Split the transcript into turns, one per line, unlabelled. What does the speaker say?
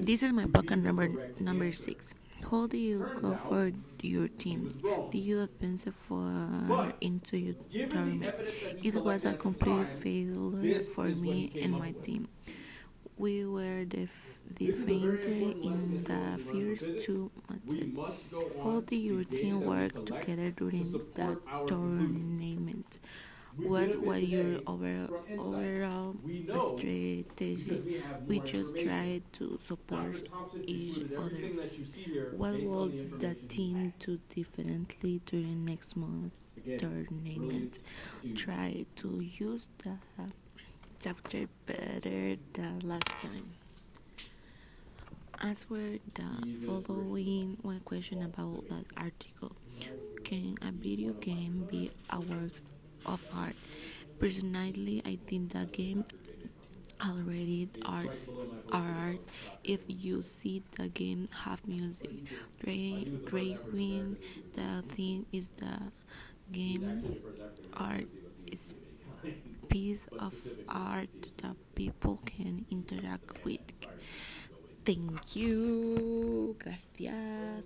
This is my pocket number number six. How do you go for your team? Did you advance far into your tournament? It was a complete failure for me and my team. We were the defeated in the first two matches. How did your team work together during that tournament? What was your over, overall strategy? We just try to support each other. What will the team do differently during next month's tournament? Try to use the chapter better than last time. Answer the following one question about that article. Can a video game be a work of art? Personally, I think the game already art art. If you see the game have music Driving the thing is the game art is piece of art that people can interact with. Thank you. Gracias